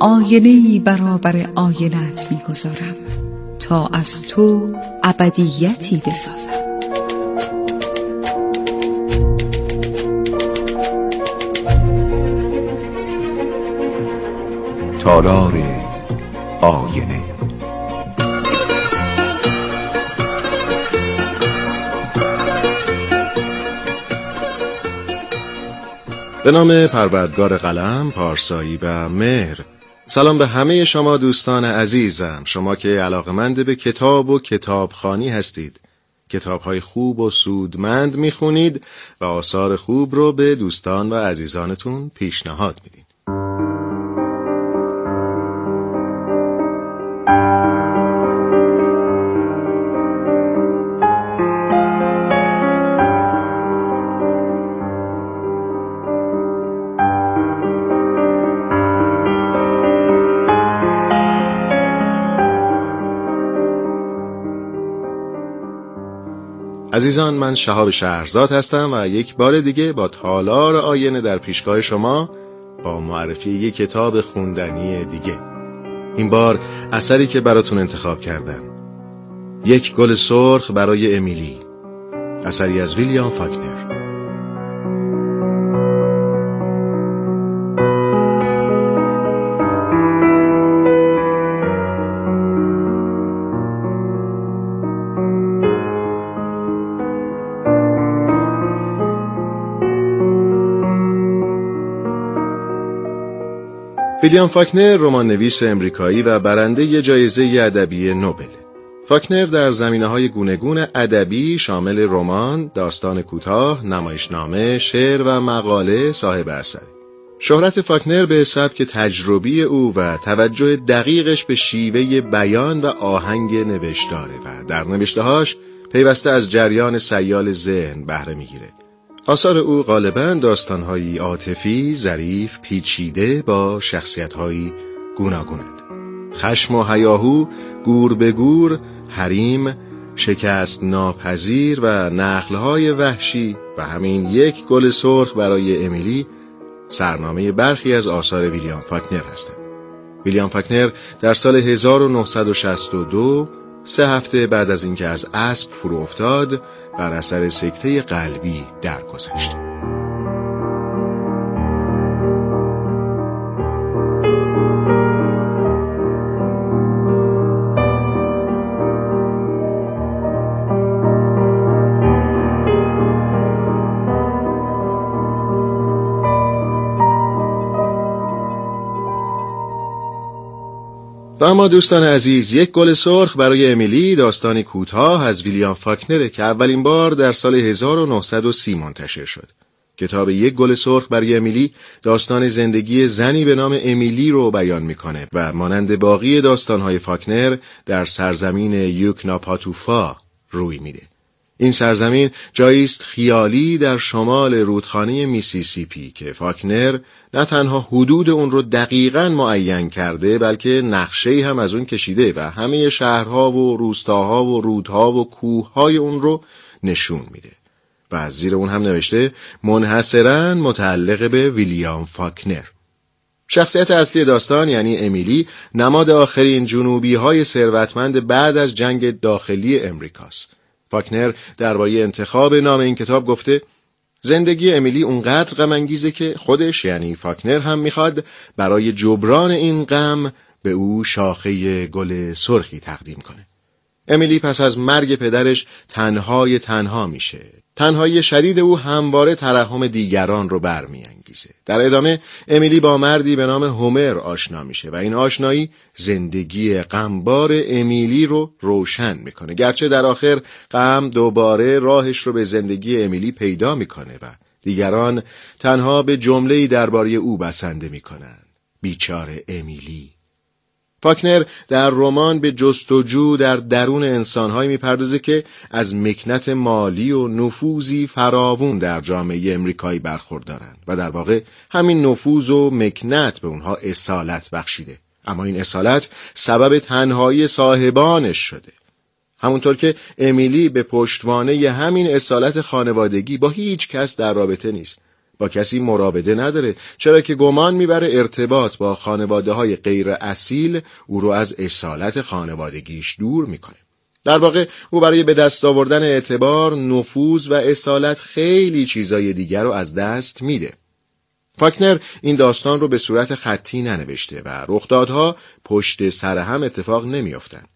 آینه ای برابر آینت می‌گذارم تا از تو ابدیتی بسازم. تالار آینه. به نام پروردگار قلم، پارسایی و مهر. سلام به همه شما دوستان عزیزم. شما که علاقمند به کتاب و کتابخانی هستید. کتابهای خوب و سودمند می‌خونید و آثار خوب رو به دوستان و عزیزانتون پیشنهاد می‌دید. عزیزان من شهاب شهرزاد هستم و یک بار دیگه با تالار آینه در پیشگاه شما با معرفی یک کتاب خوندنی دیگه. این بار اثری که براتون انتخاب کردم. یک گل سرخ برای امیلی. اثری از ویلیام فاکنر. ویلیام فاکنر رمان نویس امریکایی و برنده جایزه ادبی نوبل. فاکنر در زمینه های گونگون ادبی شامل رمان، داستان کوتاه، نمایشنامه، شعر و مقاله صاحب اثر. شهرت فاکنر به سبک تجربی او و توجه دقیقش به شیوه بیان و آهنگ نوشتاره و در نوشتهاش پیوسته از جریان سیال ذهن بهره می‌گیره. آثار او غالبا داستانهایی عاطفی، ظریف، پیچیده با شخصیتهایی گوناگونند. خشم و هیاهو، گور به گور، حریم، شکست ناپذیر و نخلهای وحشی و همین یک گل سرخ برای امیلی سرنامه برخی از آثار ویلیام فاکنر هستند. ویلیام فاکنر در سال 1962 سه هفته بعد از اینکه از اسب فرو افتاد بر اثر سکته قلبی درگذشت. اما دوستان عزیز یک گل سرخ برای امیلی داستانی کوتاه از ویلیام فاکنره که اولین بار در سال 1930 منتشر شد. کتاب یک گل سرخ برای امیلی داستان زندگی زنی به نام امیلی رو بیان می‌کنه و مانند باقی داستانهای فاکنر در سرزمین یوکناپاتوفا روی میده. این سرزمین جایی است خیالی در شمال رودخانه میسیسیپی که فاکنر نه تنها حدود اون رو دقیقا معین کرده بلکه نقشه هم از اون کشیده و همه شهرها و روستاها و رودها و کوههای اون رو نشون میده. و از زیر اون هم نوشته منحصرا متعلق به ویلیام فاکنر. شخصیت اصلی داستان یعنی امیلی نماد آخرین جنوبی های ثروتمند بعد از جنگ داخلی امریکاست. فاکنر درباره انتخاب نام این کتاب گفته زندگی امیلی اونقدر غم که خودش یعنی فاکنر هم می‌خواد برای جبران این غم به او شاخه گل سرخی تقدیم کنه. امیلی پس از مرگ پدرش تنهای تنها میشه. تنهایی شدید او همواره ترحم دیگران رو برمیانگیزه. در ادامه امیلی با مردی به نام هومر آشنا میشه و این آشنایی زندگی غمبار امیلی رو روشن می‌کنه. گرچه در آخر غم دوباره راهش رو به زندگی امیلی پیدا می‌کنه و دیگران تنها به جمله‌ای درباره او بسنده می‌کنن. بیچاره امیلی فاکنر در رمان به جستجو در درون انسانهایی می‌پردازه که از مکنت مالی و نفوذی فراوون در جامعه امریکایی برخوردارند و در واقع همین نفوذ و مکنت به اونها اصالت بخشیده. اما این اصالت سبب تنهایی صاحبانش شده. همونطور که امیلی به پشتوانه همین اصالت خانوادگی با هیچ کس در رابطه نیست. با کسی مراوده نداره چرا که گمان می‌بره ارتباط با خانواده های غیر اصیل او رو از اصالت خانوادگیش دور می‌کنه در واقع او برای به دست آوردن اعتبار، نفوذ و اصالت خیلی چیزای دیگر رو از دست میده. فاکنر این داستان رو به صورت خطی ننوشته و رخدادها پشت سر هم اتفاق نمیافتند.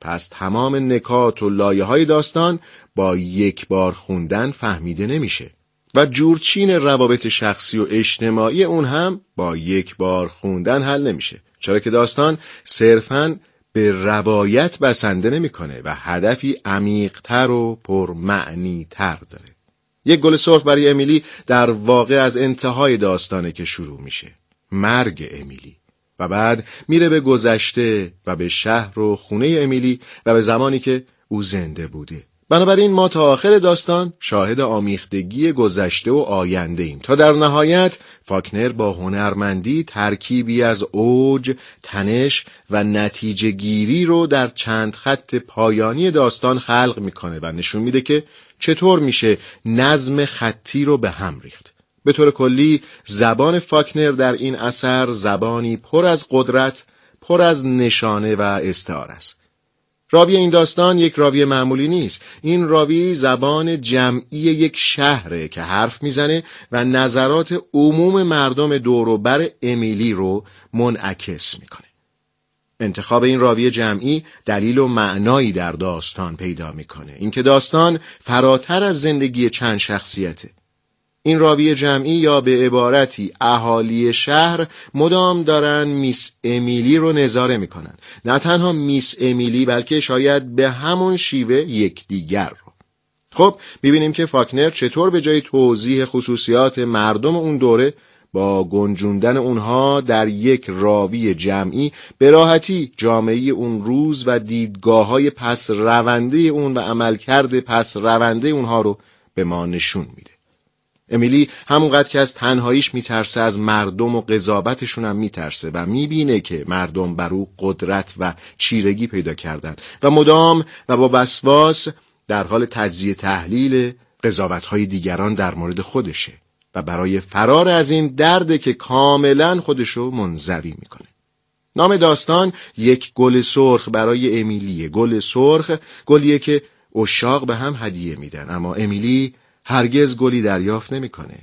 پس تمام نکات و لایه های داستان با یک بار خوندن فهمیده نمیشه و جورچین روابط شخصی و اجتماعی اون هم با یک بار خوندن حل نمیشه. چرا که داستان صرفاً به روایت بسنده نمی‌کنه و هدفی عمیقتر و پرمعنی تر داره. یک گل سرخ برای امیلی در واقع از انتهای داستانه که شروع میشه. مرگ امیلی. و بعد میره به گذشته و به شهر و خونه امیلی و به زمانی که او زنده بوده. بنابراین ما تا آخر داستان شاهد آمیختگی گذشته و آینده ایم تا در نهایت فاکنر با هنرمندی ترکیبی از اوج، تنش و نتیجه گیری رو در چند خط پایانی داستان خلق می‌کنه و نشون میده که چطور میشه نظم خطی رو به هم ریخت. به طور کلی زبان فاکنر در این اثر زبانی پر از قدرت، پر از نشانه و استعار است. راوی این داستان یک راوی معمولی نیست. این راوی زبان جمعی یک شهره که حرف می‌زنه و نظرات عموم مردم دوروبر امیلی رو منعکس می‌کنه. انتخاب این راوی جمعی دلیل و معنایی در داستان پیدا می‌کنه. اینکه داستان فراتر از زندگی چند شخصیته. این راوی جمعی یا به عبارتی اهالی شهر مدام دارن میس امیلی رو نظاره می‌کنن. نه تنها میس امیلی بلکه شاید به همون شیوه یکدیگر رو. خب ببینیم که فاکنر چطور به جای توضیح خصوصیات مردم اون دوره با گنجوندن اونها در یک راوی جمعی به راحتی جامعه اون روز و دیدگاه های پس رونده اون و عملکرد پس رونده اونها رو به ما نشون میده. امیلی همونقدر که از تنهاییش میترسه از مردم و قضاوتشون هم میترسه و می‌بینه که مردم بر او قدرت و چیرگی پیدا کردن. و مدام و با وسواس در حال تجزیه تحلیل قضاوتهای دیگران در مورد خودشه و برای فرار از این درد که کاملا خودشو منزوی می‌کنه. نام داستان یک گل سرخ برای امیلیه. گل سرخ گلیه که اشاق به هم هدیه میدن. اما امیلی هرگز گلی دریافت نمی‌کنه.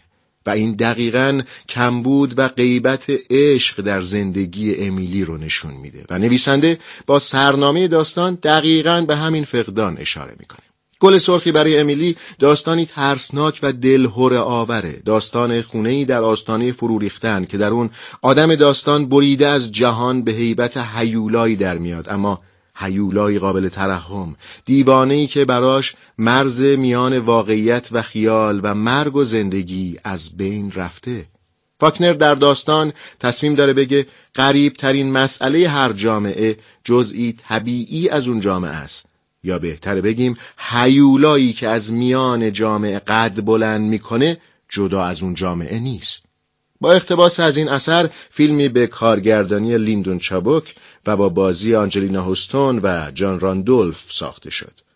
و این دقیقا کمبود و غیبت عشق در زندگی امیلی رو نشون میده. و نویسنده با سرنامه داستان دقیقا به همین فقدان اشاره می‌کنه. گل سرخی برای امیلی داستانی ترسناک و دلهور آوره. داستان خونه در آستانه فرو ریختن که در اون آدم داستان بریده از جهان به هیبت حیولایی در میاد. اما هیولای قابل ترحم دیوانه که براش مرز میان واقعیت و خیال و مرگ و زندگی از بین رفته. فاکنر در داستان تصمیم داره بگه قریب ترین مسئله هر جامعه جزئی طبیعی از اون جامعه است. یا بهتر بگیم هیولایی که از میان جامعه قد بلند می‌کنه جدا از اون جامعه نیست. با اقتباس از این اثر فیلمی به کارگردانی لیندون چابوک و با بازی آنجلینا هوستون و جان راندولف ساخته شد.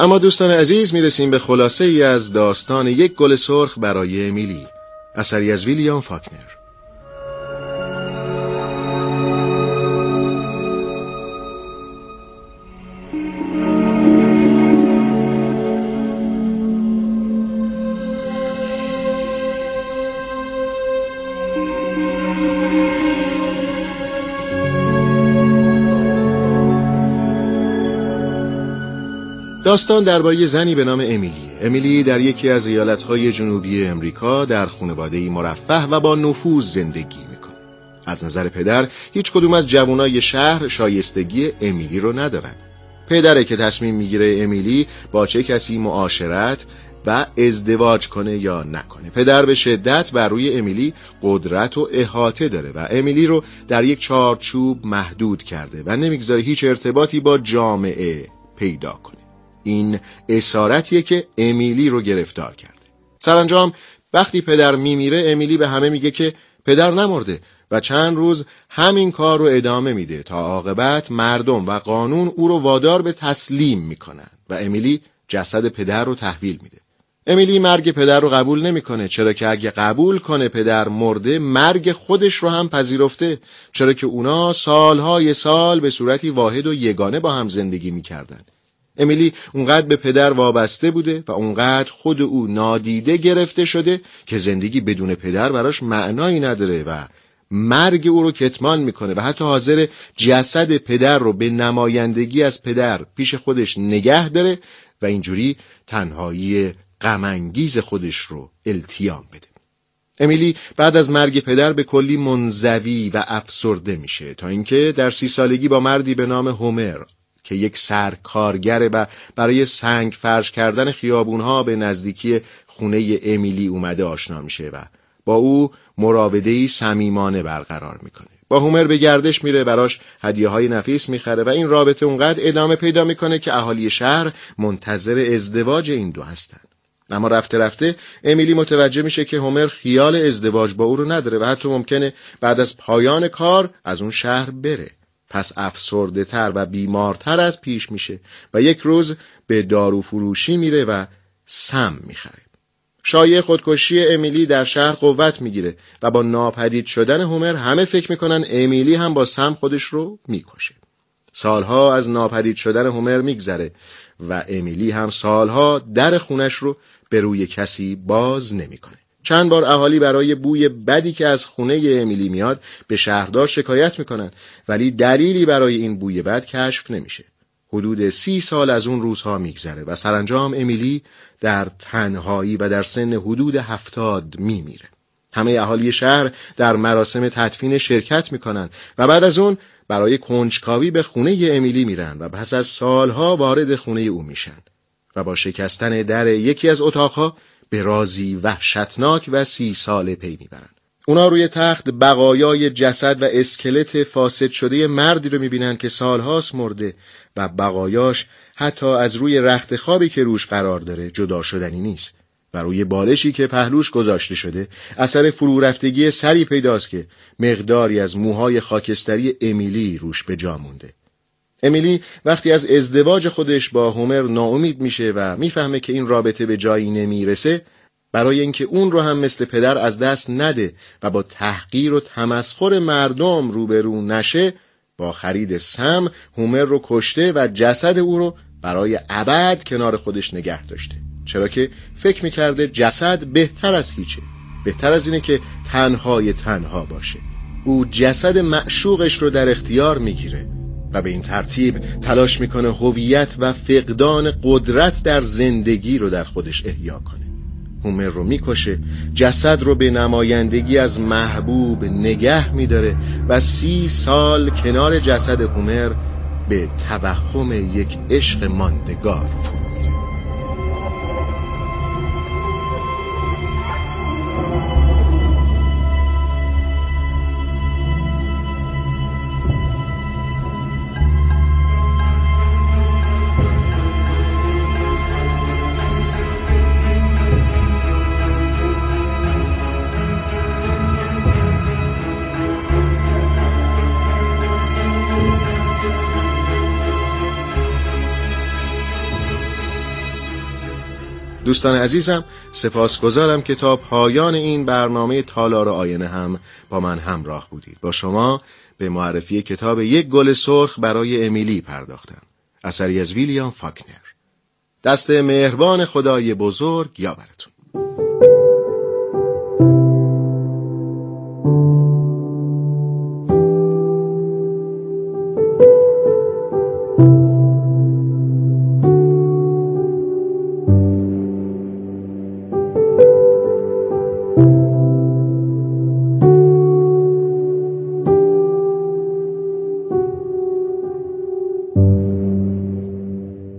اما دوستان عزیز می‌رسیم به خلاصه ای از داستان یک گل سرخ برای امیلی. اثری از ویلیام فاکنر داستان درباره زنی به نام امیلی. امیلی در یکی از ایالتهای جنوبی امریکا در خانواده‌ای مرفه و با نفوذ زندگی می‌کنه از نظر پدر هیچ کدوم از جوانای شهر شایستگی امیلی رو ندارن. پدره که تصمیم می‌گیره امیلی با چه کسی معاشرت و ازدواج کنه یا نکنه. پدر به شدت بر روی امیلی قدرت و احاطه داره و امیلی رو در یک چارچوب محدود کرده و نمی‌گذاره هیچ ارتباطی با جامعه پیدا کنه. این اسارتیه که امیلی رو گرفتار کرده. سرانجام وقتی پدر میمیره امیلی به همه میگه که پدر نمرده و چند روز همین کار رو ادامه میده تا عاقبت مردم و قانون او رو وادار به تسلیم می‌کنن و امیلی جسد پدر رو تحویل میده. امیلی مرگ پدر رو قبول نمی‌کنه چرا که اگه قبول کنه پدر مرده مرگ خودش رو هم پذیرفته. چرا که اونا سالهای سال به صورتی واحد و یگانه با هم زندگی می‌کردن. امیلی اونقدر به پدر وابسته بوده و اونقدر خود او نادیده گرفته شده که زندگی بدون پدر براش معنایی نداره و مرگ او رو کتمان می‌کنه و حتی حاضر جسد پدر رو به نمایندگی از پدر پیش خودش نگه داره و اینجوری تنهایی غمانگیز خودش رو التیام بده. امیلی بعد از مرگ پدر به کلی منزوی و افسرده میشه تا اینکه در سی سالگی با مردی به نام هومر که یک سرکارگره و برای سنگ فرش کردن خیابونها به نزدیکی خونه امیلی اومده آشنا میشه و با او مراودهی صمیمانه برقرار می‌کنه. با هومر به گردش میره براش هدیه های نفیس می‌خره و این رابطه اونقدر ادامه پیدا می‌کنه که اهالی شهر منتظر ازدواج این دو هستن. اما رفته رفته امیلی متوجه میشه که هومر خیال ازدواج با او رو نداره و حتی ممکنه بعد از پایان کار از اون شهر بره. پس افسرده تر و بیمارتر از پیش میشه و یک روز به دارو فروشی میره و سم می‌خره شایع خودکشی امیلی در شهر قوت می‌گیره و با ناپدید شدن هومر همه فکر می‌کنن امیلی هم با سم خودش رو می‌کشه سالها از ناپدید شدن هومر میگذره و امیلی هم سالها در خونش رو به روی کسی باز نمی‌کنه. چند بار اهالی برای بوی بدی که از خونه امیلی میاد به شهردار شکایت می‌کنن ولی دلیلی برای این بوی بد کشف نمیشه. حدود سی سال از اون روزها میگذره و سرانجام امیلی در تنهایی و در سن حدود هفتاد میمیره. همه اهالی شهر در مراسم تدفین شرکت می‌کنن و بعد از اون برای کنجکاوی به خونه امیلی میرن و پس از سالها وارد خونه او میشن و با شکستن در یکی از اتاقها به رازی وحشتناک و سی ساله پی می‌برن اونا روی تخت بقایای جسد و اسکلت فاسد شده مردی رو می‌بینن که سالهاست مرده و بقایاش حتی از روی رخت خوابی که روش قرار داره جدا شدنی نیست و روی بالشی که پهلوش گذاشته شده اثر فرو رفتگی سری پیداست که مقداری از موهای خاکستری امیلی روش به جا مونده. امیلی وقتی از ازدواج خودش با هومر ناامید میشه و می‌فهمه که این رابطه به جایی نمی‌رسه برای اینکه اون رو هم مثل پدر از دست نده و با تحقیر و تمسخر مردم روبرو نشه با خرید سم هومر رو کشته و جسد او رو برای ابد کنار خودش نگه داشته. چرا که فکر می‌کرده جسد بهتر از هیچه. بهتر از اینه که تنهای تنها باشه. او جسد معشوقش رو در اختیار می‌گیره. و به این ترتیب تلاش می‌کنه هویت و فقدان قدرت در زندگی رو در خودش احیا کنه. هومر رو می‌کشه جسد رو به نمایندگی از محبوب نگه میداره و سی سال کنار جسد هومر به توهم یک عشق ماندگار فرو دوستان عزیزم سپاسگزارم که تا پایان این برنامه تالار آینه هم با من همراه بودید. با شما به معرفی کتاب یک گل سرخ برای امیلی پرداختم. اثری از ویلیام فاکنر. دست مهربان خدای بزرگ یا